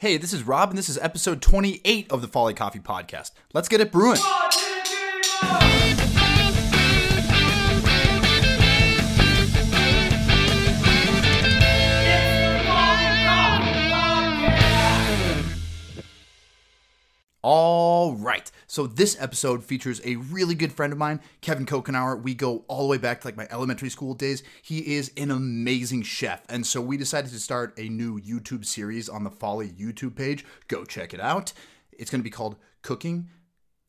Hey, this is Rob, and this is episode 28 of the Folly Coffee Podcast. Let's get it brewing. So this episode features a really good friend of mine, Kevin Coughenour. We go all the way back to like my elementary school days. He is an amazing chef. And so we decided to start a new YouTube series on the Folly YouTube page. Go check it out. It's going to be called Cooking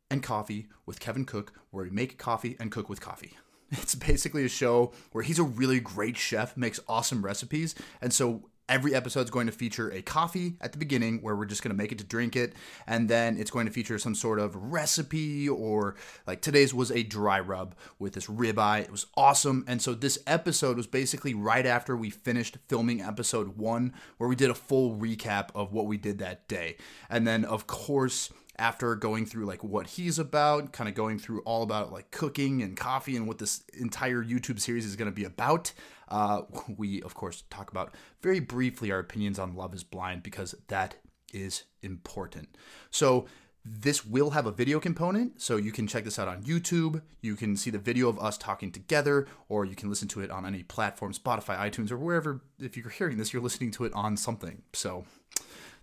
and Coffee with Kevin Coke, where we make coffee and cook with coffee. It's basically a show where he's a really great chef, makes awesome recipes. And so Every episode is going to feature a coffee at the beginning where we're just going to make it to drink it. And then it's going to feature some sort of recipe or like today's was a dry rub with this ribeye. It was awesome. And so this episode was basically right after we finished filming episode one, where we did a full recap of what we did that day. And then, of course, after going through like what he's about, kind of going through all about like cooking and coffee and what this entire YouTube series is going to be about. Uh, we, of course, talk about very briefly our opinions on Love is Blind because that is important. So, this will have a video component, so you can check this out on YouTube. You can see the video of us talking together, or you can listen to it on any platform, Spotify, iTunes, or wherever. If you're hearing this, you're listening to it on something. So,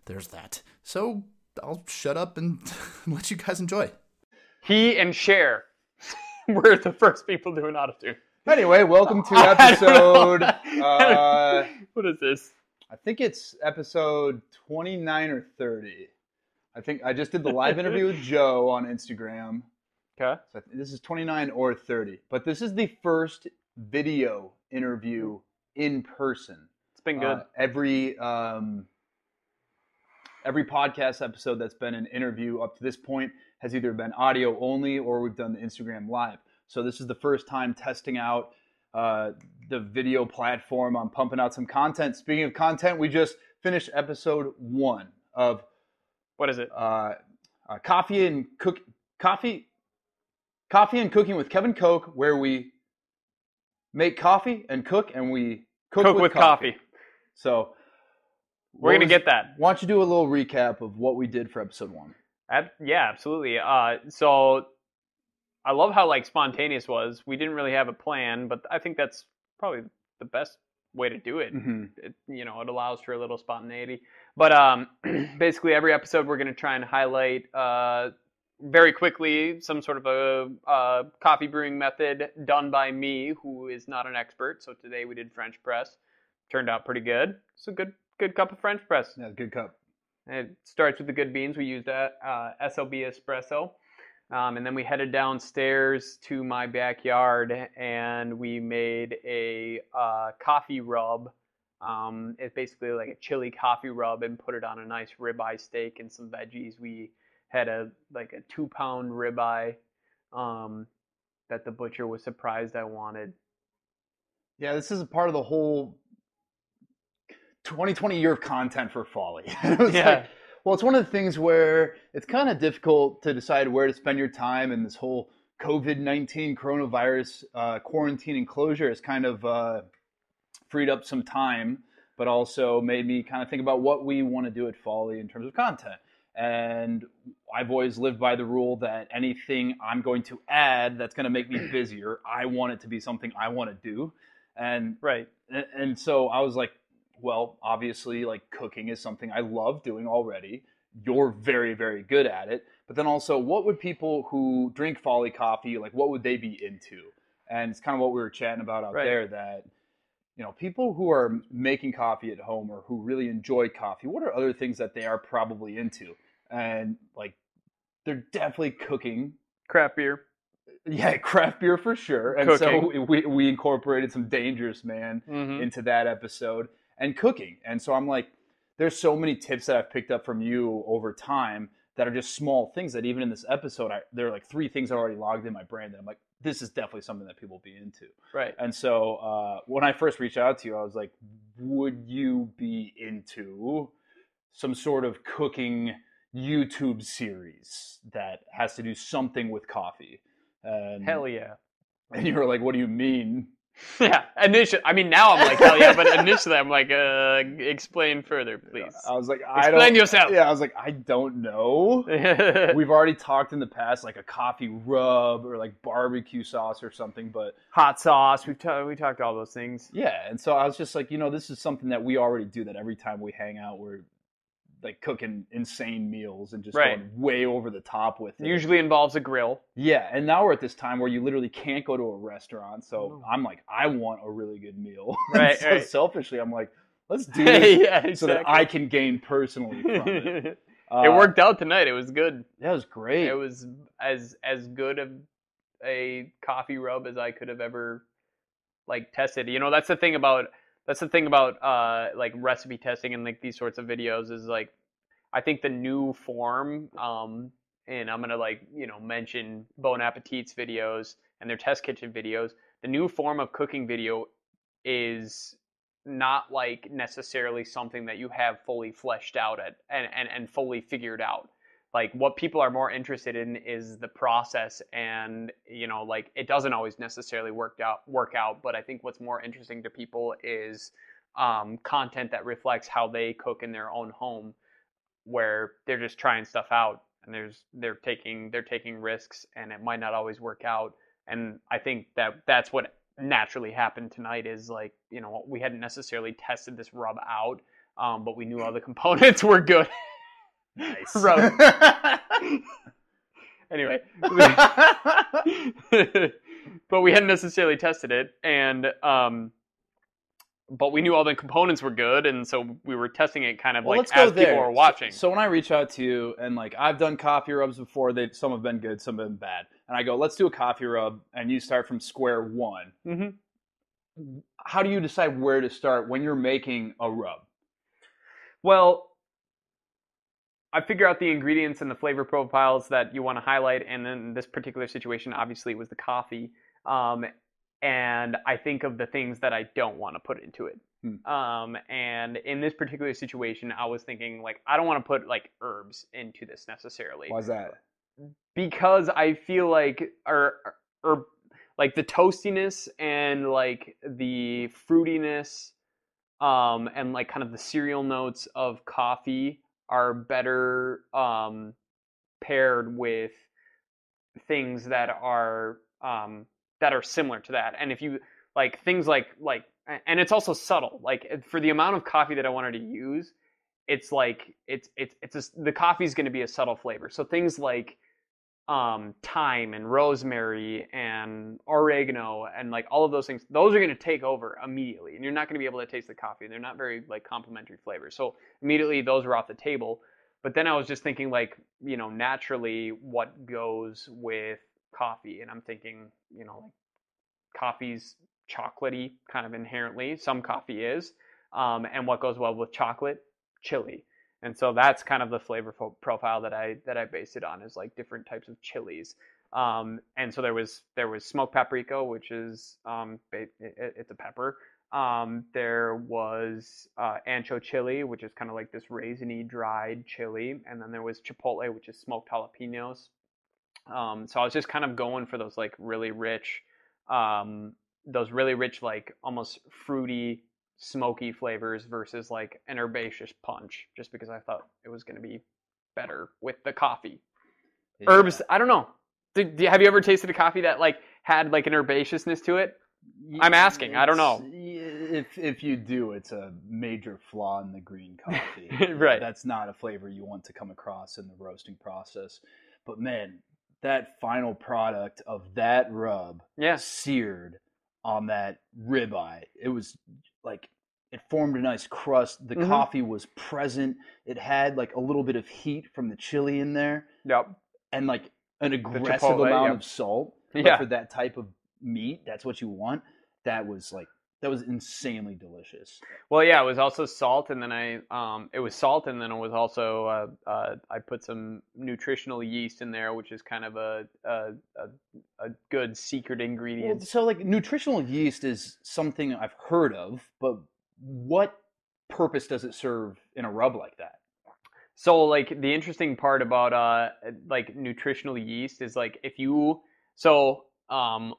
there's that. So, I'll shut up and let you guys enjoy. He and Cher were the first people doing autotune. Anyway, welcome to episode. uh, what is this? I think it's episode 29 or 30. I think I just did the live interview with Joe on Instagram. Okay. So this is 29 or 30. But this is the first video interview in person. It's been good. Uh, every um, every podcast episode that's been an interview up to this point has either been audio only or we've done the Instagram live. So this is the first time testing out uh, the video platform. I'm pumping out some content. Speaking of content, we just finished episode one of what is it? Uh, uh, coffee and cook coffee, coffee and cooking with Kevin Coke, where we make coffee and cook, and we cook, cook with, with coffee. coffee. So we're gonna was, get that. Why don't you do a little recap of what we did for episode one? Ab- yeah, absolutely. Uh, so I love how like spontaneous was. We didn't really have a plan, but I think that's probably the best way to do it. Mm-hmm. it you know, it allows for a little spontaneity. But um, basically, every episode we're going to try and highlight uh, very quickly some sort of a uh, coffee brewing method done by me, who is not an expert. So today we did French press. Turned out pretty good. It's a good good cup of French press. Yeah, good cup. It starts with the good beans. We used a uh, SLB espresso. Um, and then we headed downstairs to my backyard and we made a uh, coffee rub. Um, it's basically like a chili coffee rub and put it on a nice ribeye steak and some veggies. We had a like a two pound ribeye um, that the butcher was surprised I wanted. Yeah, this is a part of the whole 2020 year of content for Folly. it yeah. Like, well, it's one of the things where it's kind of difficult to decide where to spend your time, and this whole COVID 19 coronavirus uh, quarantine and closure has kind of uh, freed up some time, but also made me kind of think about what we want to do at Folly in terms of content. And I've always lived by the rule that anything I'm going to add that's going to make me busier, I want it to be something I want to do. And right. And, and so I was like, well, obviously, like cooking is something I love doing already. You're very, very good at it. But then also, what would people who drink Folly coffee like? What would they be into? And it's kind of what we were chatting about out Right. there. That you know, people who are making coffee at home or who really enjoy coffee, what are other things that they are probably into? And like, they're definitely cooking. Craft beer. Yeah, craft beer for sure. And so we, we incorporated some Dangerous Man Mhm. into that episode and cooking. And so I'm like, there's so many tips that I've picked up from you over time that are just small things that even in this episode, I, there are like three things I already logged in my brain that I'm like, this is definitely something that people will be into. Right. And so uh, when I first reached out to you, I was like, would you be into some sort of cooking YouTube series that has to do something with coffee? And, Hell yeah. and you were like, what do you mean? Yeah, initially, I mean, now I'm like, hell yeah, but initially I'm like, uh, explain further, please. I was like, I Explain don't. yourself. Yeah, I was like, I don't know. We've already talked in the past, like a coffee rub or like barbecue sauce or something, but Hot sauce. We've ta- we talked all those things. yeah. And so I was just like, you know, this is something that we already do. That every time we hang out, we're like cooking insane meals and just Right. going way over the top with it. Usually involves a grill. Yeah, and now we're at this time where you literally can't go to a restaurant. So No. I'm like, I want a really good meal. Right, so right. selfishly, I'm like, let's do this yeah, so that I can gain personally from it. it Uh, worked out tonight. It was good. That was great. It was as as good of a coffee rub as I could have ever like tested. You know, that's the thing about that's the thing about uh like recipe testing and like these sorts of videos is like I think the new form um and I'm gonna like you know mention Bon Appetit's videos and their test kitchen videos. The new form of cooking video is not like necessarily something that you have fully fleshed out at and, and, and fully figured out like what people are more interested in is the process and you know like it doesn't always necessarily work out work out but i think what's more interesting to people is um, content that reflects how they cook in their own home where they're just trying stuff out and there's they're taking they're taking risks and it might not always work out. And i think that that's what naturally happened tonight is like you know we hadn't necessarily tested this rub out um, but we knew all the components were good nice. Anyway but we hadn't necessarily tested it and um but we knew all the components were good and so we were testing it kind of Well, like as people there. were watching So, so when I reach out to you and like I've done coffee rubs before, they some have been good, some have been bad, and I go, let's do a coffee rub, and you start from square one. hmm How do you decide where to start when you're making a rub? Well, I figure out the ingredients and the flavor profiles that you want to highlight, and in this particular situation, obviously, it was the coffee. Um, and I think of the things that I don't want to put into it. Hmm. Um, and in this particular situation, I was thinking like I don't want to put like herbs into this necessarily Why's that? because I feel like or or like the toastiness and like the fruitiness um and like kind of the cereal notes of coffee are better um paired with things that are um that are similar to that. And if you like things like like and it's also subtle. Like for the amount of coffee that I wanted to use it's like it's it's it's a, the coffee's going to be a subtle flavor. So things like um, thyme and rosemary and oregano and like all of those things those are going to take over immediately and you're not going to be able to taste the coffee they're not very like complementary flavors. So immediately those are off the table. But then i was just thinking like you know naturally what goes with coffee? And i'm thinking you know like coffee's chocolatey kind of inherently. Some coffee is um, and what goes well with chocolate? Chili and so that's kind of the flavor fo- profile that I that I based it on is like different types of chilies. Um, and so there was there was smoked paprika, which is um, ba- it, it's a pepper. Um, there was uh, ancho chili, which is kind of like this raisiny dried chili, and then there was chipotle, which is smoked jalapenos. Um, so I was just kind of going for those like really rich, um, those really rich like almost fruity smoky flavors versus like an herbaceous punch just because I thought it was going to be better with the coffee. Herbs, I don't know. Did, do- have you ever tasted a coffee that like had like an herbaceousness to it? I'm asking, I don't know. If if you do, it's a major flaw in the green coffee. Right. That's not a flavor you want to come across in the roasting process. But man, that final product of that rub yeah. seared on that ribeye, it was like it formed a nice crust. The Mhm. coffee was present. It had like a little bit of heat from the chili in there Yep. and like an aggressive chipotle, amount yeah. of salt. But Yeah. for that type of meat, that's what you want. That was like that was insanely delicious. Well, yeah, it was also salt, and then I um, it was salt, and then it was also uh, uh, I put some nutritional yeast in there, which is kind of a a, a, a good secret Well, ingredient. so like nutritional yeast is something I've heard of, but what purpose does it serve in a rub like that? So like the interesting part about uh like nutritional yeast is like if you so um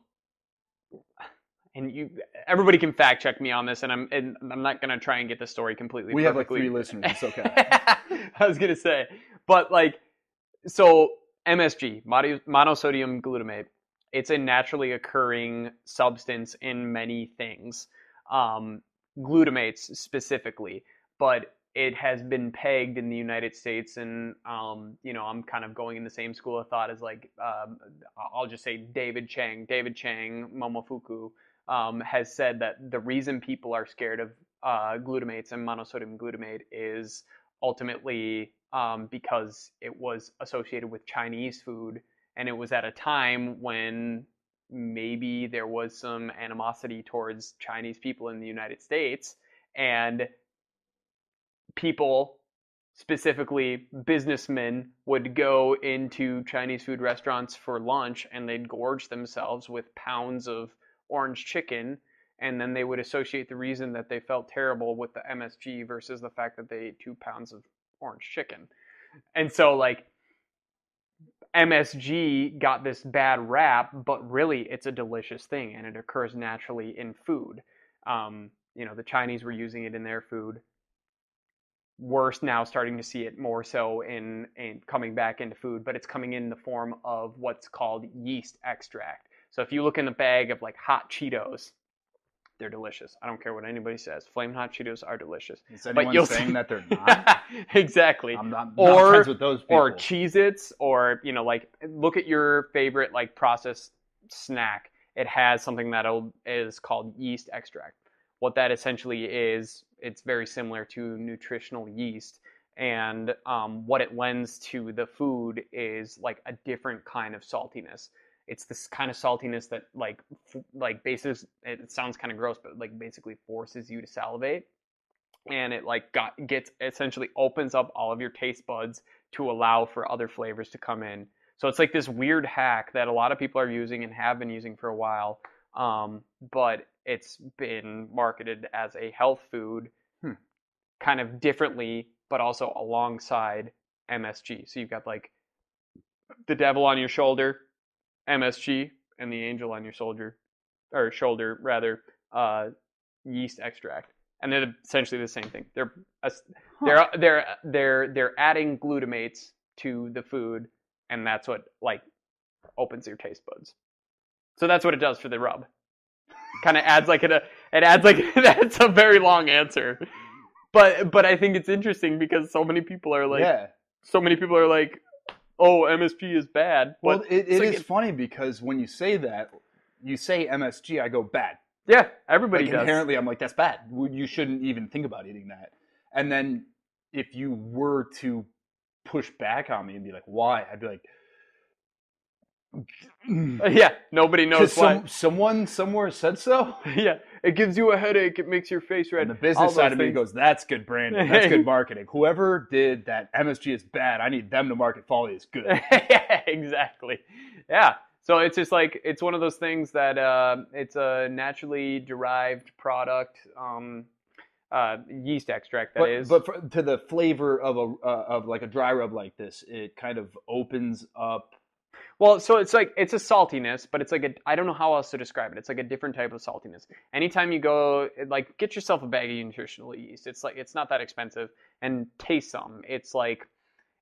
and you everybody can fact check me on this, and I'm and I'm not gonna try and get the story completely. We have like three listeners. It's okay. I was gonna say, but like, so MSG, monosodium glutamate, it's a naturally occurring substance in many things, um, glutamates specifically, but it has been pegged in the United States, and um, you know, I'm kind of going in the same school of thought as like, um, I'll just say David Chang, David Chang, Momofuku. Um, has said that the reason people are scared of uh, glutamates and monosodium glutamate is ultimately um, because it was associated with Chinese food, and it was at a time when maybe there was some animosity towards Chinese people in the United States, and people, specifically businessmen, would go into Chinese food restaurants for lunch and they'd gorge themselves with pounds of orange chicken and then they would associate the reason that they felt terrible with the MSG versus the fact that they ate two pounds of orange chicken. And so, like, MSG got this bad rap, but really it's a delicious thing and it occurs naturally in food. Um, you know, the Chinese were using it in their food. We're now starting to see it more so in, in coming back into food, but it's coming in the form of what's called yeast extract. So if you look in a bag of like hot Cheetos, they're delicious. I don't care what anybody says. Flame hot Cheetos are delicious. Is anyone you'll saying that they're not? exactly. I'm not, Or- not friends with those people. Or Cheez-Its, or you know, like look at your favorite like processed snack. It has something that is called yeast extract. What that essentially is, it's very similar to nutritional yeast, and um, what it lends to the food is like a different kind of saltiness. It's this kind of saltiness that like f- like bases. It sounds kind of gross, but like basically forces you to salivate, and it like got gets essentially opens up all of your taste buds to allow for other flavors to come in. So it's like this weird hack that a lot of people are using and have been using for a while, um, but it's been marketed as a health food, Hmm. kind of differently, but also alongside MSG. So you've got like the devil on your shoulder, MSG, and the angel on your shoulder, or shoulder rather, uh, yeast extract, and they're essentially the same thing. They're they're they're they're they're adding glutamates to the food, and that's what like opens your taste buds. So that's what it does for the rub. Kind of adds like a it adds like that's a very long answer, but but I think it's interesting because so many people are like yeah. so many people are like, oh MSG is bad. Well, it, it like is funny because when you say that, you say MSG, I go bad. yeah, everybody Like does. inherently, I'm like, that's bad. You shouldn't even think about eating that. And then if you were to push back on me and be like, why? I'd be like, yeah, nobody knows why. some, someone somewhere said so. yeah, it gives you a headache. It makes your face red. And the business side of me goes, that's good branding. That's good marketing. Whoever did that MSG is bad. I need them to market Folly is good. yeah, exactly. Yeah. So it's just like it's one of those things that uh, it's a naturally derived product, um, uh, yeast extract that but is. but for, to the flavor of a uh, of like a dry rub like this, it kind of opens up. Well, so it's like it's a saltiness, but it's like a I don't know how else to describe it. It's like a different type of saltiness. Anytime you go, like get yourself a bag of nutritional yeast. It's like it's not that expensive, and taste some. It's like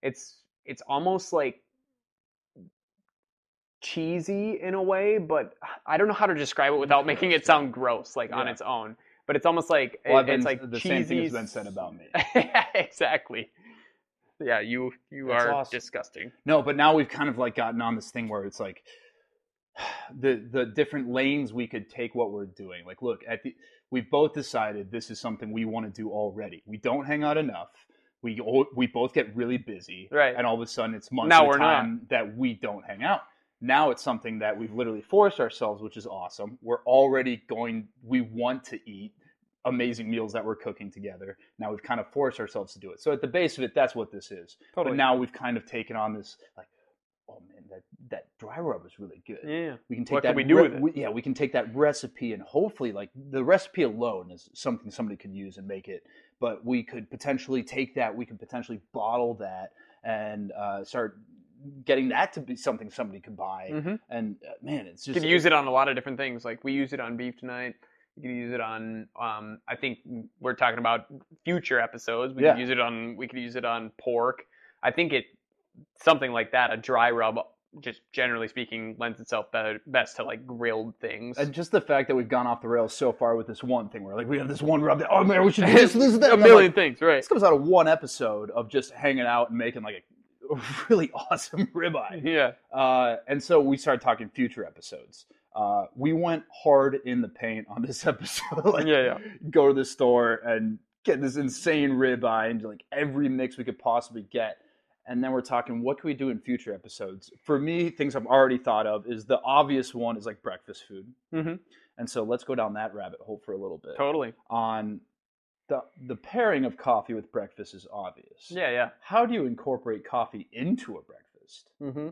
it's it's almost like cheesy in a way, but I don't know how to describe it without making it sound gross, like on its own. But it's almost like Well, it's been- like the cheesy. same thing has been said about me. exactly. Yeah, you you That's are awesome. disgusting. No, but now we've kind of like gotten on this thing where it's like the the different lanes we could take what we're doing. Like, look, at the we've both decided this is something we want to do already. We don't hang out enough. We we both get really busy, Right. And all of a sudden, it's months Now we're not. that we don't hang out. Now it's something that we've literally forced ourselves, which is awesome. We're already going. We want to eat amazing meals that we're cooking together. Now we've kind of forced ourselves to do it. So at the base of it, that's what this is. Totally. But now we've kind of taken on this like, oh man, that that dry rub is really good. Yeah. We can take What that. can we do re- with it? we- yeah, we can take that recipe and hopefully, like the recipe alone is something somebody could use and make it. But we could potentially take that. We could potentially bottle that and uh, start getting that to be something somebody could buy. hmm And uh, man, it's You just could use it on a lot of different things. Like we use it on beef tonight. You could use it on. Um, I think we're talking about future episodes. We Yeah. could use it on. We could use it on pork. I think it something like that. A dry rub, just generally speaking, lends itself better, best to like grilled things. And just the fact that we've gone off the rails so far with this one thing, where like we have this one rub that oh man, we should do this, this, that. a million like, things, right? this comes out of one episode of just hanging out and making like a, a really awesome ribeye. Yeah. Uh, and so we started talking future episodes. Uh, we went hard in the paint on this episode. like, Yeah, yeah. Go to the store and get this insane ribeye and like every mix we could possibly get. And then we're talking, what can we do in future episodes? For me, things I've already thought of is the obvious one is like breakfast food. hmm And so let's go down that rabbit hole for a little bit. Totally. On the the pairing of coffee with breakfast is obvious. Yeah, yeah. How do you incorporate coffee into a breakfast? hmm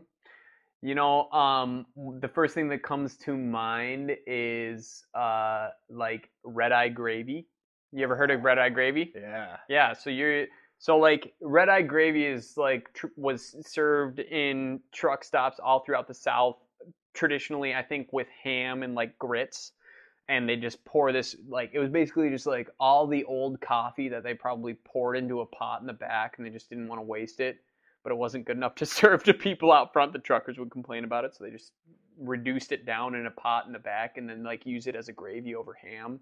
You know, um, the first thing that comes to mind is uh, like red eye gravy. You ever heard of red eye gravy? Yeah. Yeah. So you're so like red eye gravy is like tr- was served in truck stops all throughout the South. Traditionally, I think with ham and like grits, and they just pour this like it was basically just like all the old coffee that they probably poured into a pot in the back, and they just didn't want to waste it but it wasn't good enough to serve to people out front. The truckers would complain about it, so they just reduced it down in a pot in the back and then like use it as a gravy over ham.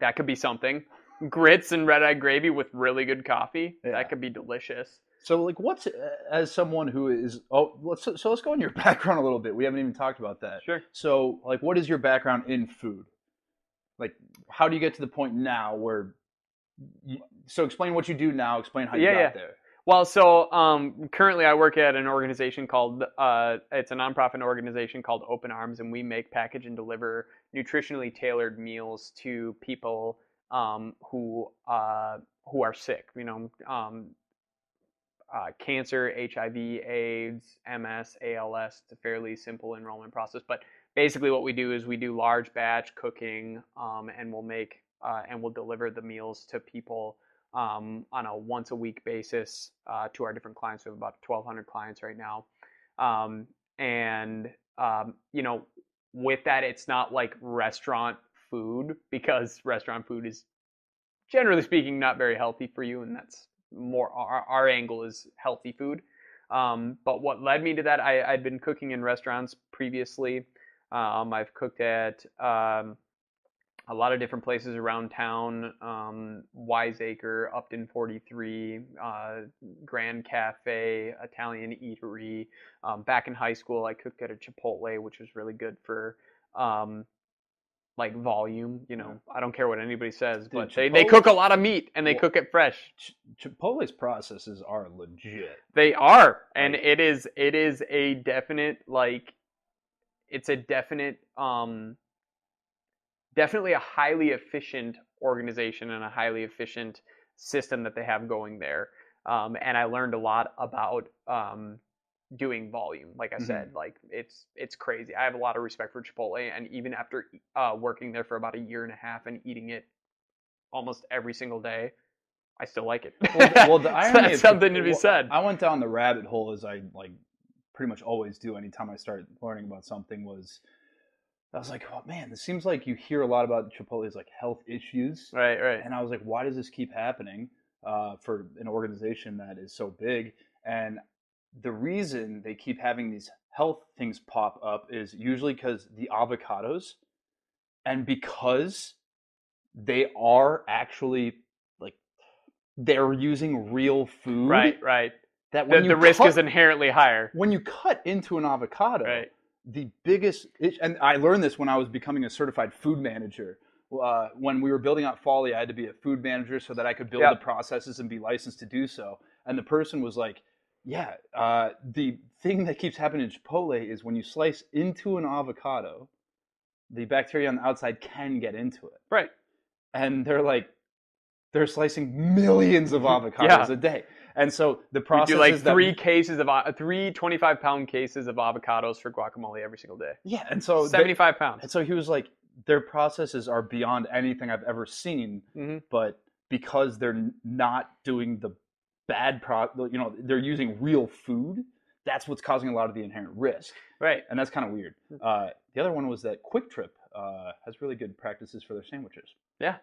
That could be something. Grits and red eye gravy with really good coffee. Yeah. That could be delicious. So, like, what's uh, as someone who is oh, let's so let's go in your background a little bit. We haven't even talked about that. Sure. So, like, what is your background in food? Like, how do you get to the point now where? You, so, explain what you do now. Explain how you Yeah, got yeah. there. Well, so um, currently I work at an organization called uh, it's a nonprofit organization called Open Arms, and we make, package, and deliver nutritionally tailored meals to people um, who uh, who are sick. You know, um, uh, cancer, HIV, AIDS, MS, ALS. It's a fairly simple enrollment process, but basically what we do is we do large batch cooking, um, and we'll make uh, and we'll deliver the meals to people um, on a once a week basis uh, to our different clients. We have about 1,200 clients right now. Um, and, um, you know, with that, it's not like restaurant food because restaurant food is generally speaking not very healthy for you. And that's more our, our angle is healthy food. Um, but what led me to that, I, I'd been cooking in restaurants previously. Um, I've cooked at um, a lot of different places around town um, Wiseacre, Upton 43, uh, Grand Cafe, Italian Eatery. Um, back in high school, I cooked at a Chipotle, which was really good for. Um, like volume, you know, I don't care what anybody says, Dude, but they, they cook a lot of meat and they Well- cook it fresh. Ch- Chipotle's processes are legit. They are, and Like- it is it is a definite like, it's a definite um, definitely a highly efficient organization and a highly efficient system that they have going there. Um, and I learned a lot about um, doing volume. Like I said, like it's it's crazy. I have a lot of respect for Chipotle, and even after uh, working there for about a year and a half and eating it almost every single day, I still like it. Well, the- well, the So that's of something to be well, said. I went down the rabbit hole as I like pretty much always do anytime I start learning about something was I was like, oh man, this seems like you hear a lot about Chipotle's like health issues. Right, right. And I was like, why does this keep happening uh, for an organization that is so big? And the reason they keep having these health things pop up is usually because the avocados and because they are actually like they're using real food Right, right. that The, when you the risk cut, is inherently higher. when you cut into an avocado Right. The biggest and i learned this when i was becoming a certified food manager uh, when we were building out folly i had to be a food manager so that i could build Yep. the processes and be licensed to do so and the person was like yeah uh, the thing that keeps happening in chipotle is when you slice into an avocado the bacteria on the outside can get into it Right. and they're like they're slicing millions of avocados Yeah. a day and so the We process do like is that three cases of three 25 pound cases of avocados for guacamole every single day. yeah and so they- 75 pounds. And so he was like, their processes are beyond anything I've ever seen, hmm but because they're not doing the bad pro. You know, they're using real food. That's what's causing a lot of the inherent risk, Right. and that's kind of weird. Uh, the other one was that Kwik Trip uh, has really good practices for their sandwiches. Yeah.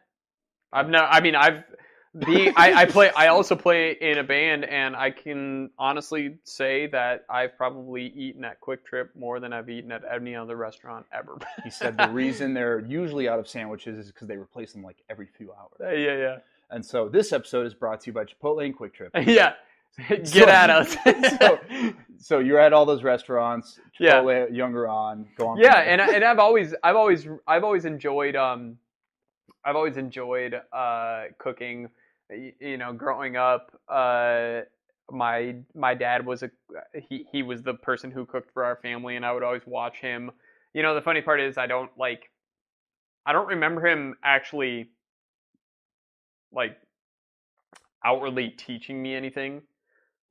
I've no. I mean, I've the I, I play. I also play in a band, and I can honestly say that I've probably eaten at Kwik Trip more than I've eaten at any other restaurant ever. He said the reason they're usually out of sandwiches is because they replace them like every few hours. yeah, yeah. And so this episode is brought to you by Chipotle and Kwik Trip. yeah, yeah. Get So- at us. so, so you're at all those restaurants. Yeah. Younger on. Go on. yeah, and I- and I've always I've always I've always enjoyed um I've always enjoyed uh cooking. Y- You know, growing up, uh my my dad was a he he was the person who cooked for our family, and I would always watch him. You know, the funny part is I don't like I don't remember him actually like outwardly teaching me anything,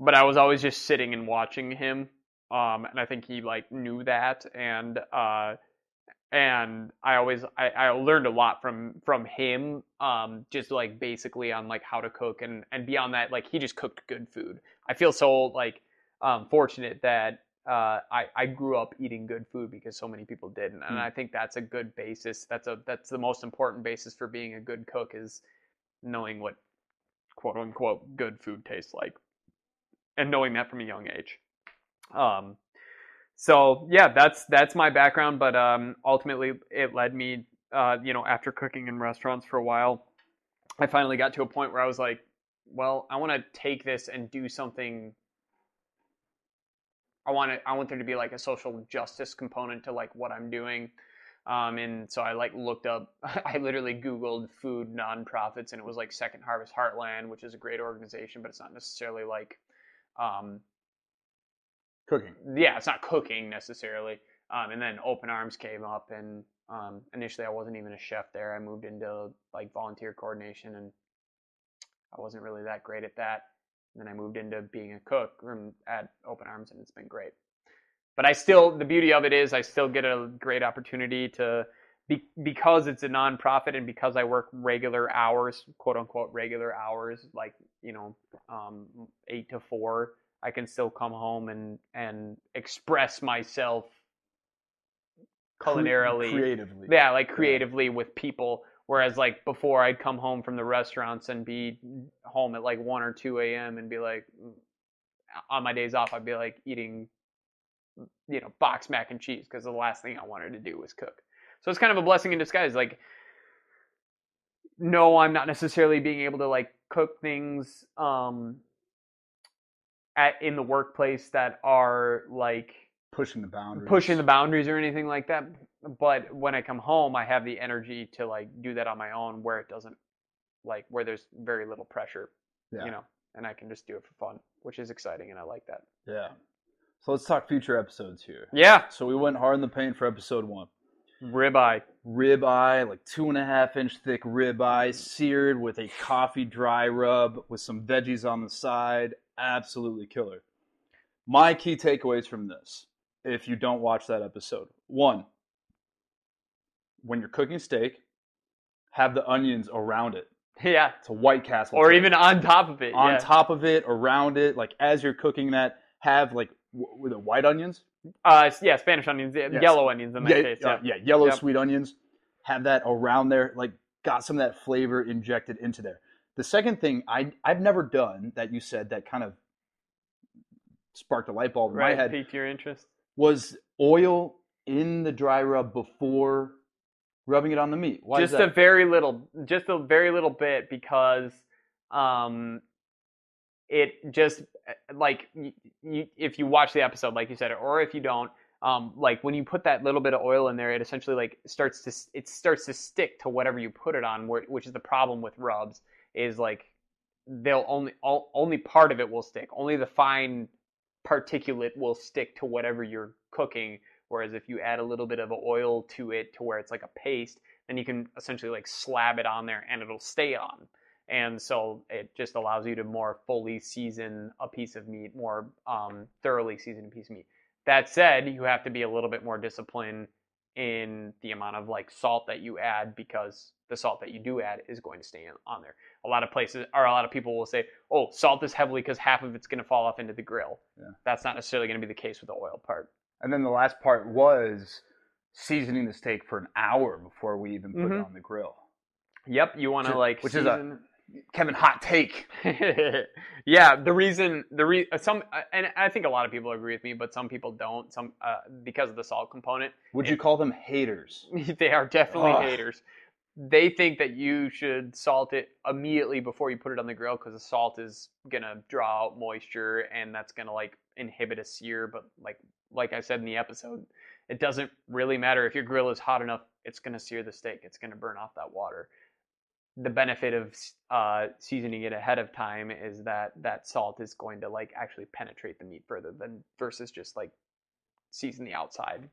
but I was always just sitting and watching him um, and I think he like knew that, and uh, and I always I, I learned a lot from from him, um, just like basically on like how to cook, and and beyond that, like he just cooked good food. I feel so like um, fortunate that uh, I I grew up eating good food because so many people didn't, and Mm. I think that's a good basis. That's a that's the most important basis for being a good cook is knowing what quote unquote good food tastes like, and knowing that from a young age. Um, so yeah, that's that's my background, but um, ultimately it led me, uh, you know, after cooking in restaurants for a while, I finally got to a point where I was like, well, I want to take this and do something. I want it. I want there to be like a social justice component to like what I'm doing. Um, and so I like looked up, I literally Googled food nonprofits and it was like Second Harvest Heartland, which is a great organization, but it's not necessarily like, um, cooking. yeah, it's not cooking necessarily. Um, and then Open Arms came up, and um, initially I wasn't even a chef there. I moved into like volunteer coordination, and I wasn't really that great at that. And then I moved into being a cook at Open Arms, and it's been great. But I still, the beauty of it is, I still get a great opportunity to, be, because it's a nonprofit and because I work regular hours, quote unquote regular hours, like you know, um, eight to four. I can still come home and and express myself culinarily. creatively. yeah like creatively with people. Whereas like before i'd come home from the restaurants and be home at like 1 or 2 a.m and be like on my days off i'd be like eating you know box mac and cheese because the last thing i wanted to do was cook. So it's kind of a blessing in disguise like no i'm not necessarily being able to like cook things um at in the workplace that are like pushing the boundaries. pushing the boundaries or anything like that. But when I come home, I have the energy to like do that on my own, where it doesn't like where there's very little pressure, Yeah. you know, and I can just do it for fun, which is exciting, and I like that. Yeah. So let's talk future episodes here. Yeah, So we went hard in the paint for episode one. ribeye. Rib eye, like two and a half inch thick rib eye, seared with a coffee dry rub with some veggies on the side. Absolutely killer. My key takeaways from this, if you don't watch that episode one, when you're cooking steak, have the onions around it. Yeah, It's a White Castle. or even on top of it. on yeah. top of it, around it, like as you're cooking that, have like w- with the white onions, Uh, yeah, Spanish onions, yeah, Yes. yellow onions in that yeah, case. uh, Yeah. yeah, yellow Yep. sweet onions. Have that around there, like got some of that flavor injected into there. The second thing I I've never done that you said that kind of sparked a light bulb in right. my head Piqued your interest. was oil in the dry rub before rubbing it on the meat. Why just a very little just a very little bit because um it just like you, you, if you watch the episode like you said or if you don't um like when you put that little bit of oil in there it essentially like starts to it starts to stick to whatever you put it on which is the problem with rubs is like they'll only all, only part of it will stick. Only the fine particulate will stick to whatever you're cooking. Whereas if you add a little bit of oil to it to where it's like a paste then you can essentially like slab it on there and it'll stay on. And so it just allows you to more fully season a piece of meat more um, thoroughly season a piece of meat. That said you have to be a little bit more disciplined in the amount of like salt that you add because the salt that you do add is going to stay on there. A lot of places or a lot of people will say, "Oh, salt is heavily because half of it's going to fall off into the grill." Yeah. That's not necessarily going to be the case with the oil part. And then the last part was seasoning the steak for an hour before we even put it Mhm. on the grill. Yep, you want to like which is a- season. Kevin, hot take. yeah, the reason the re some and I think a lot of people agree with me, but some people don't. Some uh, because of the salt component, Would you call them haters? they are definitely Ugh. haters. They think that you should salt it immediately before you put it on the grill because the salt is gonna draw out moisture and that's gonna like inhibit a sear. But like like I said in the episode, it doesn't really matter if your grill is hot enough; it's gonna sear the steak. It's gonna burn off that water. The benefit of uh, seasoning it ahead of time is that that salt is going to like actually penetrate the meat further than versus just like season the outside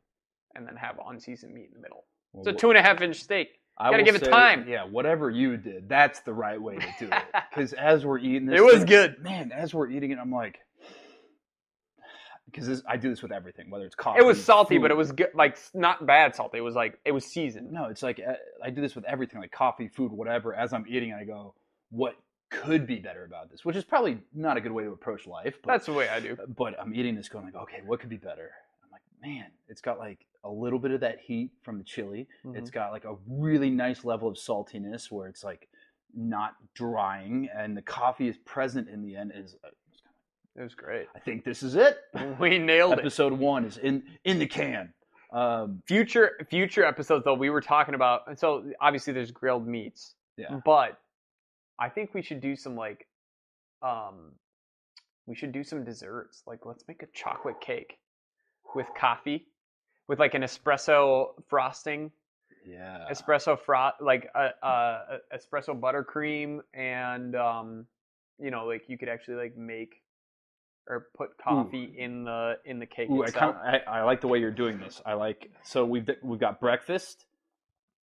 and then have unseasoned meat in the middle. It's a two and a half inch steak. I gotta give it say, time. Yeah, whatever you did, that's the right way to do it. Because as we're eating this, It was thing- good. man. As we're eating it, I'm like, because I do this with everything, whether it's coffee. It was salty, but it was good, like not bad salty. It was like it was seasoned. no. It's like uh, I do this with everything, like coffee, food, whatever. As I'm eating, I go, what could be better about this? Which is probably not a good way to approach life. But, That's the way I do. but I'm eating this, going like, okay, what could be better? I'm like, man, it's got like a little bit of that heat from the chili. Mm-hmm. It's got like a really nice level of saltiness where it's like not drying, and the coffee is present in the end. Is uh, It was great. I think this is it. We nailed it. Episode one is in in the can. Um, Future future episodes though, we were talking about. And so obviously there's grilled meats, yeah, but I think we should do some like, um, we should do some desserts. Like let's make a chocolate cake with coffee, with like an espresso frosting yeah. espresso froth like a, a, a espresso buttercream and um you know like you could actually like make or put coffee in the in the cake Ooh, I, itself. kind I, I like the way you're doing this. I like so we've we've got breakfast,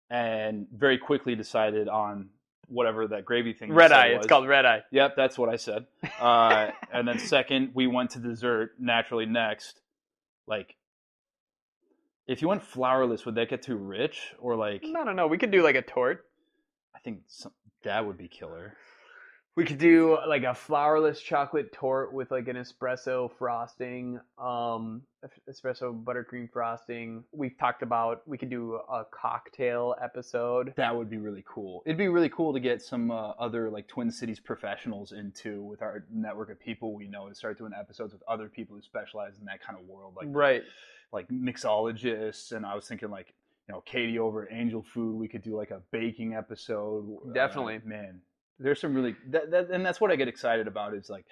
and very quickly decided on whatever that gravy thing. red eye. It's called red eye. Yep, that's what I said. Uh, and then second, we went to dessert naturally next. Like, if you went flourless, would that get too rich? Or like, No, no, no. We could do like a torte. I think some, that would be killer. We could do like a flourless chocolate torte with like an espresso frosting, um, espresso buttercream frosting. We've talked about we could do a cocktail episode. That would be really cool. It'd be really cool to get some uh, other like Twin Cities professionals into with our network of people we know and start doing episodes with other people who specialize in that kind of world, like Right. like mixologists. And I was thinking like you know Katie over at Angel Food, we could do like a baking episode. Uh, Definitely. man. There's some really that, that and that's what I get excited about is like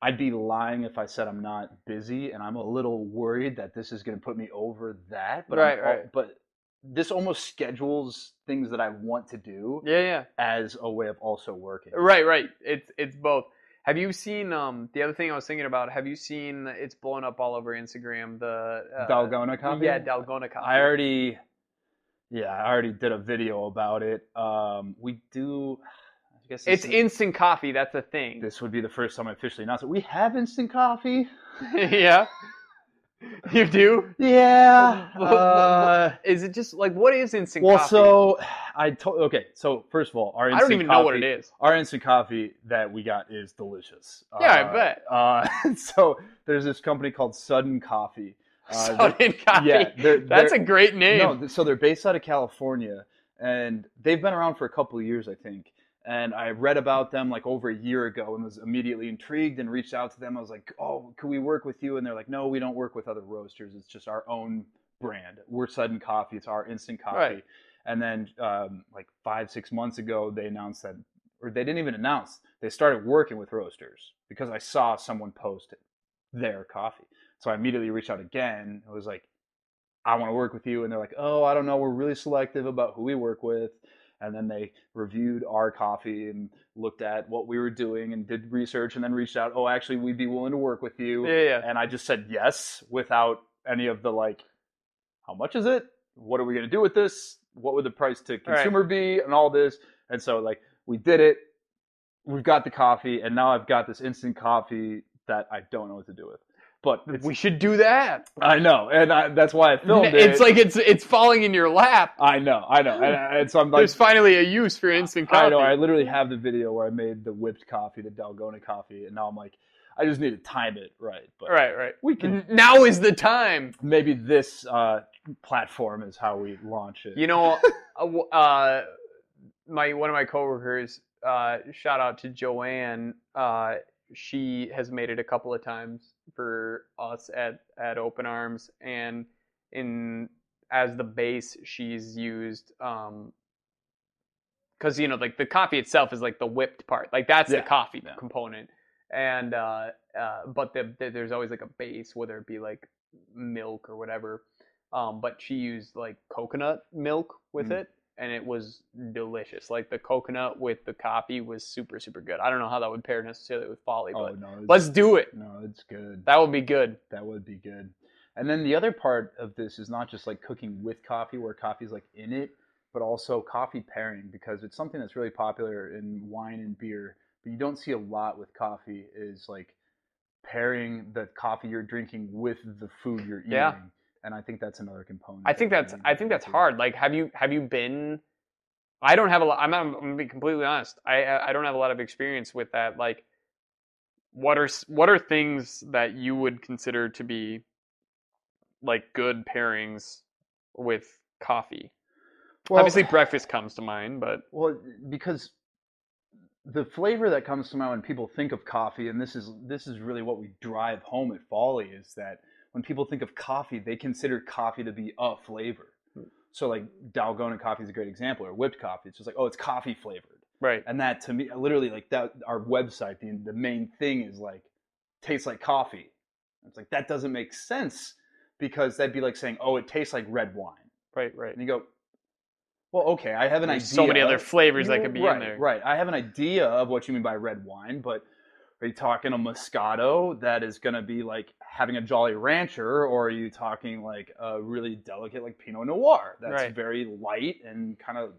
I'd be lying if I said I'm not busy, and I'm a little worried that this is going to put me over that. But I'm Right, right. But this almost schedules things that I want to do Yeah, yeah. as a way of also working. Right, right. It's it's both. Have you seen um the other thing I was thinking about? Have you seen it's blown up all over Instagram the uh, Dalgona coffee. Yeah, Dalgona coffee. I already, yeah, I already did a video about it. Um, we do. I guess it's instant coffee. That's a thing. This would be the first time I officially announced it. We have instant coffee. yeah. You do? Yeah. Uh, is it just like what is instant well, coffee? so I told. Okay, so first of all, our instant coffee I instant don't even know what it is. Our instant coffee that we got is delicious. Yeah, I Uh, bet. Uh, so there's this company called Sudden Coffee. Uh, yeah, they're- That's they're- a great name. No, so they're based out of California, and they've been around for a couple of years, I think. And I read about them like over a year ago, and was immediately intrigued and reached out to them. I was like, "Oh, could we work with you?" And they're like, "No, we don't work with other roasters. It's just our own brand. We're Sudden Coffee. It's our instant coffee." Right. And then, um, like five, six months ago, they announced that, or they didn't even announce. They started working with roasters because I saw someone post their coffee. So I immediately reached out again. It was like, I want to work with you. And they're like, oh, I don't know. We're really selective about who we work with. And then they reviewed our coffee and looked at what we were doing and did research and then reached out. Oh, actually, we'd be willing to work with you. yeah, yeah. And I just said yes without any of the like, how much is it? What are we going to do with this? What would the price to consumer be? And all this. And so, like, we did it. We've got the coffee. And now I've got this instant coffee that I don't know what to do with. But we should do that. I know, and I, that's why I filmed it. It's like it's it's falling in your lap. I know, I know, and, and so I'm like, There's finally a use for instant coffee. I know. I literally have the video where I made the whipped coffee, the Dalgona coffee, and now I'm like, I just need to time it right. But right, right. we can Now is the time. maybe this uh, platform is how we launch it. You know, uh, uh, my one of my coworkers. Uh, shout out to Joanne. She has made it a couple of times for us at at Open Arms, and in as the base, she's used um, because you know, like the coffee itself is like the whipped part, like that's Yeah, the coffee yeah. component, and uh, uh, but the, the, there's always like a base, whether it be like milk or whatever. Um, but she used like coconut milk with Mm. it, and it was delicious. Like the coconut with the coffee was super super good. I don't know how that would pair necessarily with Folly, oh but no, let's do it. no, it's good. That would be good. That would be good. And then the other part of this is not just like cooking with coffee, where coffee's like in it, but also coffee pairing because it's something that's really popular in wine and beer, but you don't see a lot with coffee is like pairing the coffee you're drinking with the food you're eating. Yeah. And I think that's another component. I think that's I think that's hard. Like, have you have you been? I don't have a lot. I'm, I'm, I'm gonna be completely honest. I I don't have a lot of experience with that. Like, what are what are things that you would consider to be like good pairings with coffee? Well, Obviously, breakfast comes to mind, but Well, because the flavor that comes to mind when people think of coffee, and this is this is really what we drive home at Folly, is that when people think of coffee, they consider coffee to be a flavor. Hmm. So like Dalgona coffee is a great example, or whipped coffee. It's just like, oh, it's coffee flavored, right, and that to me, literally, like that, our website, the the main thing is like tastes like coffee. It's like that doesn't make sense because that'd be like saying, oh, it tastes like red wine, right, right. and you go, well, okay, I have an There's idea. so many other flavors that could be right, in there. Right. I have an idea of what you mean by red wine, but are you talking a Moscato that is going to be like having a Jolly Rancher, or are you talking like a really delicate like Pinot Noir that's Right. very light and kind of.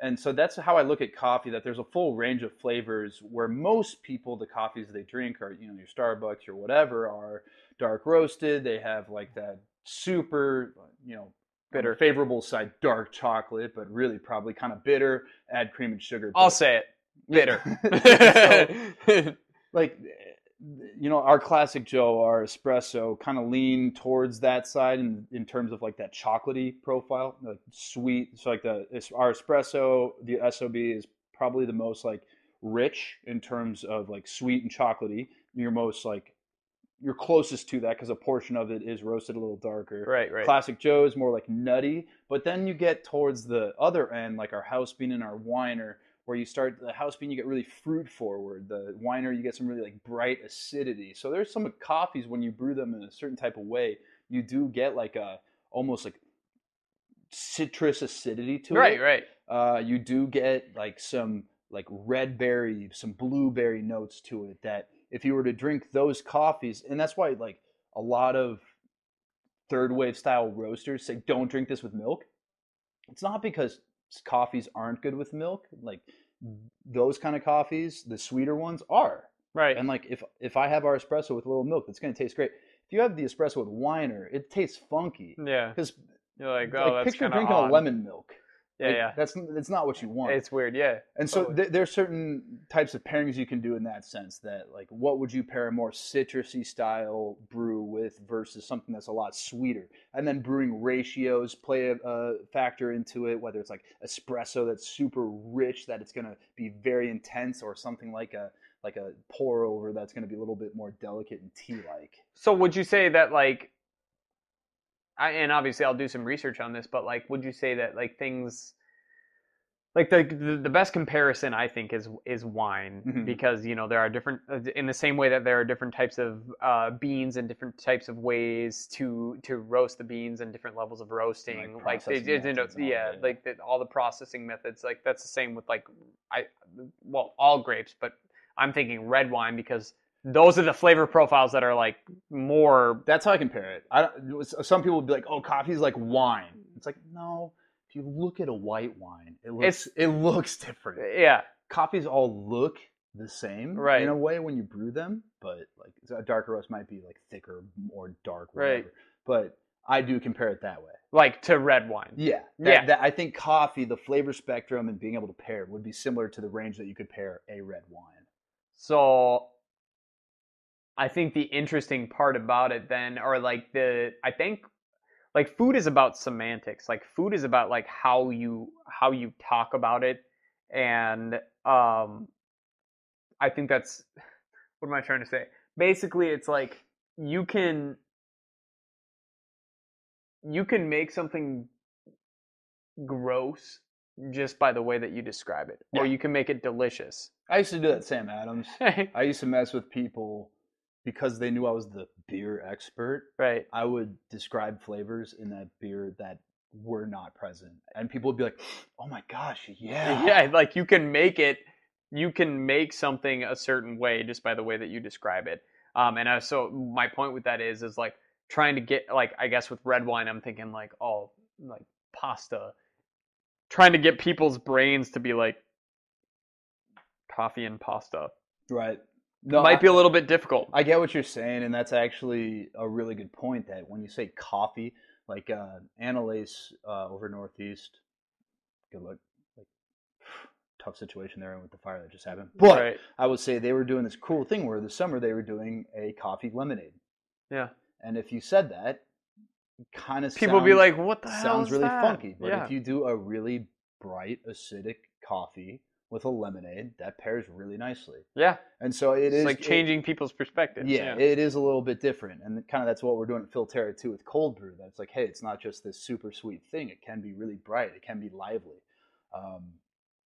And so that's how I look at coffee. That there's a full range of flavors. Where most people, the coffees they drink are, you know, your Starbucks, your whatever, are dark roasted. They have like that super, you know, Bitter. favorable side dark chocolate, but really probably kind of bitter. Add cream and sugar. I'll say it. Bitter. So, like you know our classic joe our espresso kind of lean towards that side in, in terms of like that chocolatey profile like sweet so like the our espresso the sob is probably the most like rich in terms of like sweet and chocolatey you're most like you're closest to that because a portion of it is roasted a little darker right, right. Classic Joe is more like nutty, but then you get towards the other end, like our house bean and our winer, where you start the house bean, you get really fruit forward. The winer, you get some really like bright acidity. So there's some coffees when you brew them in a certain type of way, you do get like a almost like citrus acidity to Right, it. right. Right. Uh, you do get like some like red berry, some blueberry notes to it that if you were to drink those coffees, and that's why like a lot of third wave style roasters say don't drink this with milk. It's not because coffees aren't good with milk. Like those kind of coffees, the sweeter ones are. Right. And like if if I have our espresso with a little milk, it's going to taste great. If you have the espresso with winer, it tastes funky yeah. because You're like, oh, like that's picture kind of drinking odd. a lemon milk. Yeah, Like, yeah. That's that's not what you want. It's weird. Yeah. And so Totally. th- there's certain types of pairings you can do in that sense. That like, what would you pair a more citrusy style brew with versus something that's a lot sweeter? And then brewing ratios play a, a factor into it. Whether it's like espresso that's super rich, that it's going to be very intense, or something like a like a pour over that's going to be a little bit more delicate and tea like. So would you say that like, I, and obviously I'll do some research on this, but like, would you say that like things, like the the, the best comparison I think is is wine Mhm. because you know there are different in the same way that there are different types of uh, beans and different types of ways to to roast the beans and different levels of roasting Like like they, processing you know, methods and all yeah that. like the, all the processing methods like that's the same with like I well all grapes but I'm thinking red wine because those are the flavor profiles that are like more That's how I compare it. I don't, some people would be like, "Oh, coffee's like wine." It's like no. If you look at a white wine, it looks It's- it looks different. yeah coffees all look the same Right. in a way when you brew them, but like a darker roast might be like thicker, more dark, Right. whatever. But I do compare it that way. like to red wine. Yeah, that, Yeah. That, I think coffee, the flavor spectrum, and being able to pair would be similar to the range that you could pair a red wine. So I think the interesting part about it then or like the I think like food is about semantics. Like food is about like how you how you talk about it and um I think that's what am I trying to say? Basically it's like you can you can make something gross just by the way that you describe it or you can make it delicious. I used to do that, Sam Adams. I used to mess with people because they knew I was the beer expert. right. I would describe flavors in that beer that were not present, and people would be like, "Oh my gosh, yeah, yeah like you can make it you can make something a certain way just by the way that you describe it um and I, so my point with that is is like trying to get like i guess with red wine i'm thinking like oh like pasta trying to get people's brains to be like coffee and pasta right." No, might be a little bit difficult I get what you're saying, and that's actually a really good point. That when you say coffee, like uh, Annalise uh, over Northeast, good luck. Like, tough situation there with the fire that just happened. But right I would say they were doing this cool thing where this summer they were doing a coffee lemonade. yeah And if you said that, kind of people be like what the hell sounds really that? funky. But yeah if you do a really bright acidic coffee with a lemonade, that pairs really nicely. yeah And so it it's is like it- changing people's perspectives yeah, it is a little bit different, and kind of that's what we're doing at Phil Terra too with cold brew. That's like, hey, it's not just this super sweet thing. It can be really bright. It can be lively. Um,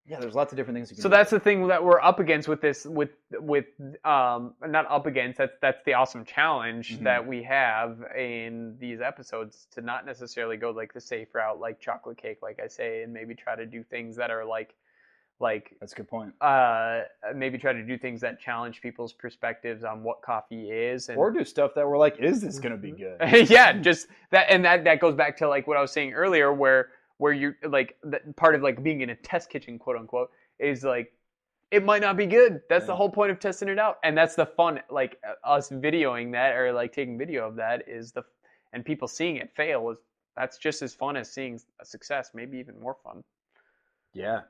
yeah, there's lots of different things. You can so do. that's the thing that we're up against with this with with um not up against that's that's the awesome challenge Mhm. that we have in these episodes to not necessarily go like the safe route like chocolate cake like i say and maybe try to do things that are like like that's a good point. uh maybe try to do things that challenge people's perspectives on what coffee is and Or do stuff that we're like, is this gonna be good? yeah, just that, and that that goes back to like what I was saying earlier, where where you're like that part of like being in a test kitchen, quote unquote, is like it might not be good. That's the whole point of testing it out, and that's the fun. Like uh, us videoing that or like taking video of that is the and people seeing it fail is that's just as fun as seeing a success, maybe even more fun. Yeah.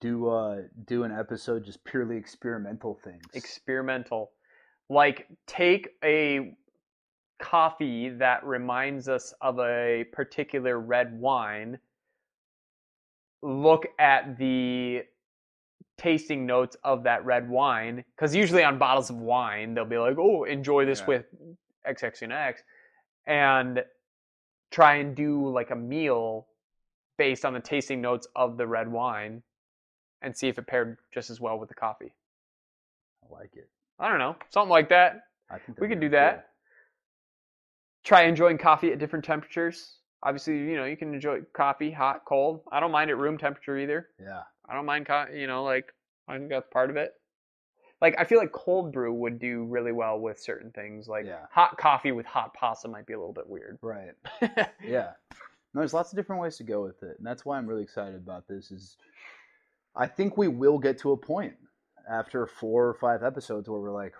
Do uh do an episode just purely experimental things. experimental. Like take a coffee that reminds us of a particular red wine, look at the tasting notes of that red wine because usually on bottles of wine they'll be like, "Oh, enjoy this Yeah. with XX and X," and try and do like a meal based on the tasting notes of the red wine and see if it paired just as well with the coffee. I like it. I don't know, something like that. I think We could do that. Try enjoying coffee at different temperatures. Obviously, you know, you can enjoy coffee hot, cold. I don't mind at room temperature either. Yeah. I don't mind, co- you know, like I think that's part of it. Like I feel like cold brew would do really well with certain things. Like Yeah. hot coffee with hot pasta might be a little bit weird. Right. yeah no, there's lots of different ways to go with it and that's why i'm really excited about this is i think we will get to a point after four or five episodes where we're like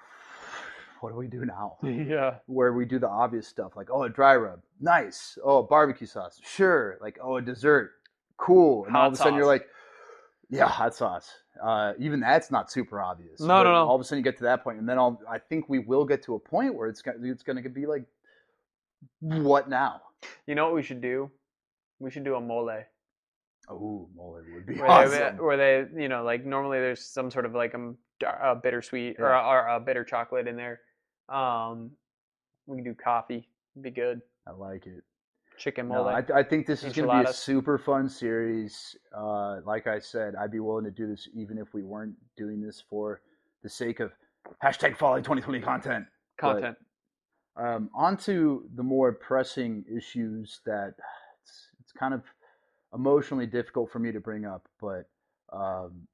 what do we do now yeah. where we do the obvious stuff like oh a dry rub nice oh a barbecue sauce sure like oh a dessert cool and all of a sudden you're like yeah hot sauce uh, even that's not super obvious No, But no, no. all of a sudden you get to that point and then I'll, i think we will get to a point where it's, go- it's going to be like what now You know what we should do? We should do a mole. Oh, mole would be where, awesome. they, where they, you know, like normally there's some sort of like um, dar- a bittersweet or, Yeah. or a bitter chocolate in there. Um, we can do coffee. It'd be good. I like it. Chicken No, mole. I, I think this is going to be a super fun series. Uh, like I said, I'd be willing to do this even if we weren't doing this for the sake of hashtag Folly 2020 content. Content. Um, on to the more pressing issues that it's, it's kind of emotionally difficult for me to bring up, but um,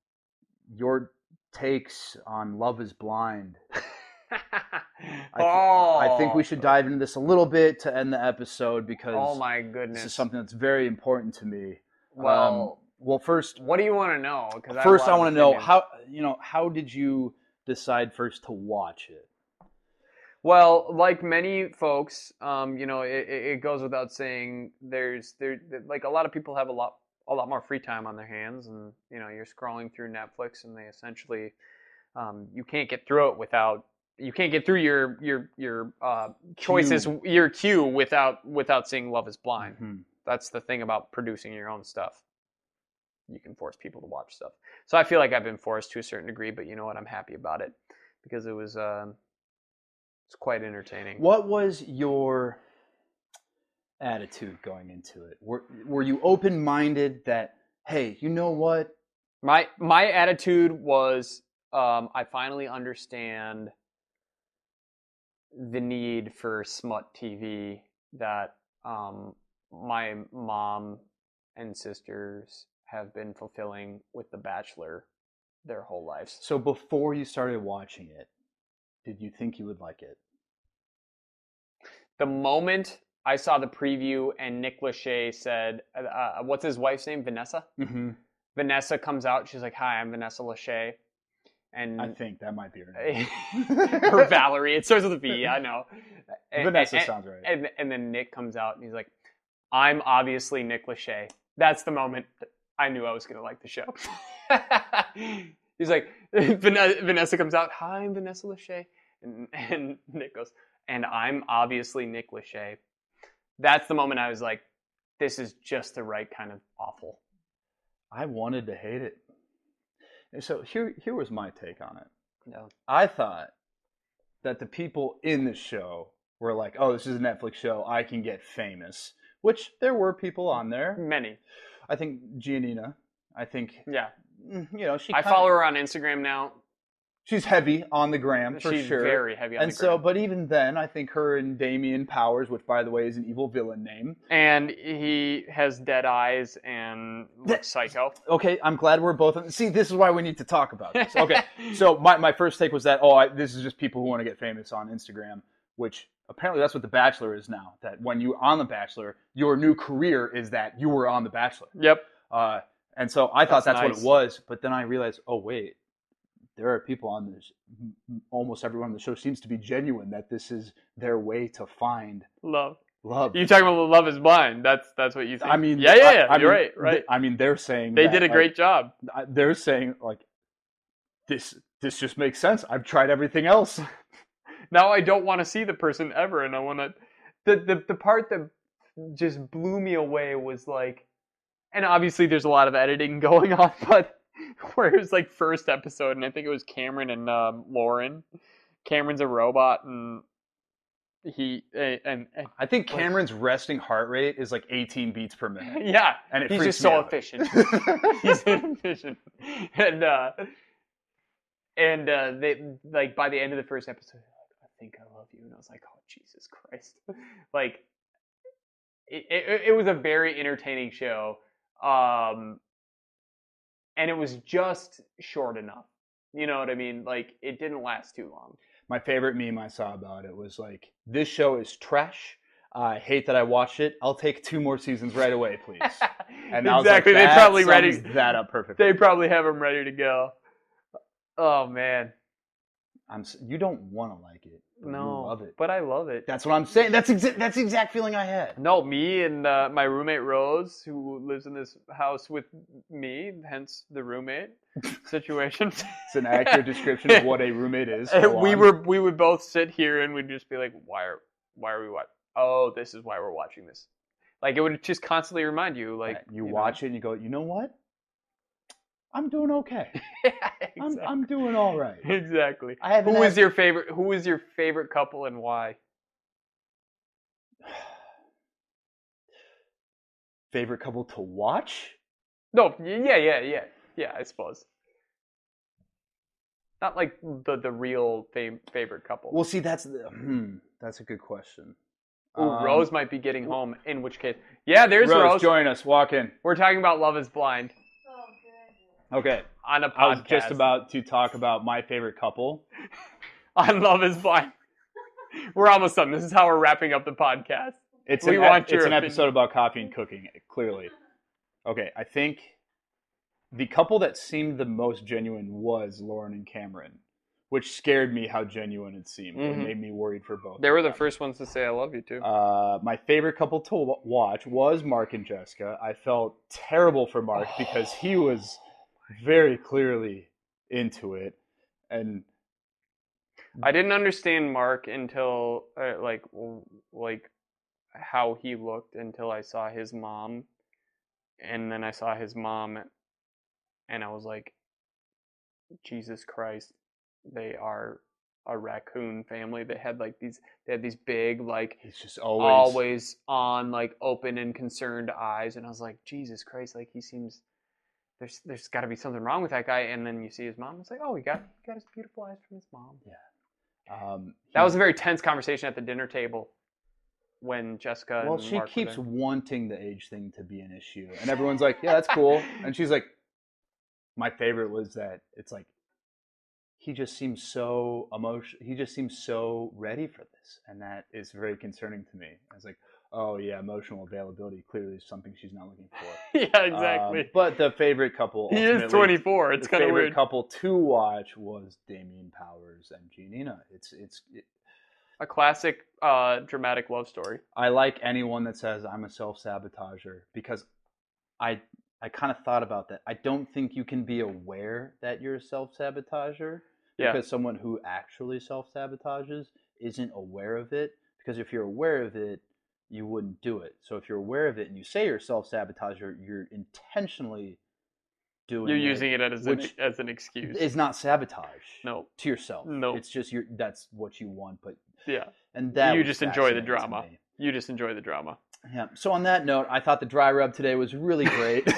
your takes on Love is Blind. I, th- oh, I think we should dive into this a little bit to end the episode because Oh my goodness. this is something that's very important to me. well, Well, first, What do you want to know? Because first I want to know how you know how did you decide first to watch it? Well, like many folks, um, you know, it, it goes without saying. There's there like a lot of people have a lot a lot more free time on their hands, and you know, you're scrolling through Netflix, and they essentially um, you can't get through it without you can't get through your your your uh, choices your queue without without seeing Love Is Blind. Mhm. That's the thing about producing your own stuff. You can force people to watch stuff. So I feel like I've been forced to a certain degree, but you know what? I'm happy about it because it was uh, it's quite entertaining. What was your attitude going into it? Were were you open minded that hey, you know what? My my attitude was um, I finally understand the need for smut TV that um, my mom and sisters have been fulfilling with The Bachelor their whole lives. So before you started watching it, did you think you would like it? The moment I saw the preview and Nick Lachey said, uh, uh, "What's his wife's name? Vanessa." Mm-hmm. Vanessa comes out. She's like, "Hi, I'm Vanessa Lachey," and I think that might be her name. her Valerie. It starts with a V. I know. And- Vanessa and, sounds right. And, and then Nick comes out and he's like, "I'm obviously Nick Lachey." That's the moment I knew I was gonna like the show. he's like, Vanessa comes out. Hi, I'm Vanessa Lachey, and, and Nick goes, "And I'm obviously Nick Lachey." That's the moment I was like, "This is just the right kind of awful." I wanted to hate it. And so here here was my take on it. No. I thought that the people in the show were like, "Oh, this is a Netflix show. I can get famous." Which there were people on there. Many. I think Giannina. I think Yeah. mm, you know she. I kinda- follow her on Instagram now. She's heavy on the gram for She's sure. very heavy on and the so, gram. but even then, I think her and Damian Powers, which by the way is an evil villain name. and he has dead eyes and looks psycho. Okay, I'm glad we're both. See, this is why we need to talk about this. Okay, so my, my first take was that oh, I, this is just people who want to get famous on Instagram, which apparently that's what The Bachelor is now. That when you're on The Bachelor, your new career is that you were on The Bachelor. Yep. Uh, and so I thought That's that's nice. what it was, but then I realized, oh wait, there are people on this. Almost everyone on the show seems to be genuine. That this is their way to find Love. love. You talking about Love Is Blind? That's that's what you think. I mean, yeah, yeah, I- yeah. I You're mean, right, right. th- I mean, they're saying they that, did a like, great job. They're saying like this this just makes sense i've tried everything else Now I don't want to see the person ever, and I want to. The, the the part that just blew me away was like, and obviously there's a lot of editing going on, but where it was like first episode, and I think it was Cameron and um, Lauren. Cameron's a robot, and he and, and, and i think cameron's resting heart rate is like 18 beats per minute yeah, and it he's just so out. efficient. he's inefficient, and uh, and uh, they like by the end of the first episode, like, I think I love you, and I was like, oh Jesus Christ, like it, it, it was a very entertaining show, um, and it was just short enough. You know what I mean? Like it didn't last too long. my favorite meme i saw about it was like this show is trash i hate that i watched it i'll take two more seasons right away please and was like, exactly, they that probably ready. that up perfectly They probably have them ready to go. Oh man. I'm, you don't want to like it No, you love it but I love it. that's what i'm saying that's exa- that's the exact feeling i had No, me and uh, my roommate Rose, who lives in this house with me, hence the roommate situation. it's an accurate description of what a roommate is Go we on. were we would both sit here and we'd just be like, why are why are we watching? Oh, this is why we're watching this. Like it would just constantly remind you, like you watch it and you go, you know what? I'm doing okay. I'm. I'm doing all right. exactly. I had- your favorite? Who is your favorite couple and why? favorite couple to watch? No, yeah, yeah, yeah, yeah. I suppose. Not like the the real fam- favorite couple. Well, see, that's the, hmm, that's a good question. Ooh, Um, Rose might be getting home. In which case, yeah, there's Rose, Rose. join us. Walk in. We're talking about Love Is Blind Okay, on a podcast. I was just about to talk about my favorite couple. on Love Is Blind. we're almost done. This is how we're wrapping up the podcast. It's We an, want your it's an opinion. episode about coffee and cooking. Clearly, okay. I think the couple that seemed the most genuine was Lauren and Cameron, which scared me how genuine it seemed. It Mhm. made me worried for both. They were the first ones to say I love you too. Uh, my favorite couple to watch was Mark and Jessica. I felt terrible for Mark because he was very clearly into it, and I didn't understand Mark until uh, like like how he looked until I saw his mom, and then I saw his mom, and I was like, Jesus Christ, they are a raccoon family. They had like these they had these big like he's just always, always on like open and concerned eyes, and I was like, Jesus Christ, like he seems. There's, there's got to be something wrong with that guy, and then you see his mom. It's like, oh, he got, he got his beautiful eyes from his mom. Um, That was a very tense conversation at the dinner table when Jessica. well. and She Mark keeps wanting the age thing to be an issue, and everyone's like, "Yeah, that's cool," and she's like, "My favorite was that it's like." He just seems so emotion. He just seems so ready for this, and that is very concerning to me. I was like, "Oh yeah, emotional availability clearly is something she's not looking for." yeah, exactly. Um, but the favorite couple, he is 24. It's kind of favorite weird. couple to watch was Damian Powers and Giannina. It's it's. It, A classic uh, dramatic love story. I like anyone that says I'm a self sabotager because I I kind of thought about that. I don't think you can be aware that you're a self sabotager Yeah. because someone who actually self sabotages isn't aware of it. Because if you're aware of it, you wouldn't do it. So if you're aware of it and you say you're self sabotage, you're intentionally doing You're using it as which an, as an excuse. It's not sabotage. No. To yourself. No. It's just your that's what you want, but Yeah. and that You just enjoy the drama. You just enjoy the drama. Yeah. So on that note, I thought the dry rub today was really great.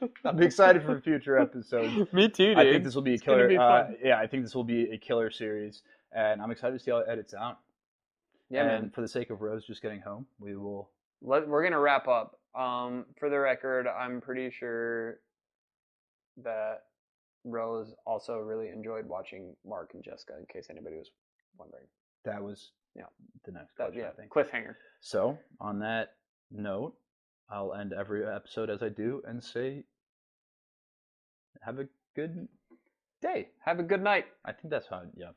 I'm excited for future episodes. Me too, dude. I think this will be a killer. be uh, yeah, I think this will be a killer series, and I'm excited to see how it edits out. Yeah, and man. for the sake of Rose just getting home, we will. Let, we're gonna wrap up. Um, for the record, I'm pretty sure that Rose also really enjoyed watching Mark and Jessica. In case anybody was wondering, That was Yeah. the next that question, yeah, I think. cliffhanger. So on that note, I'll end every episode as I do and say, have a good day. Have a good night. I think that's how. Yeah.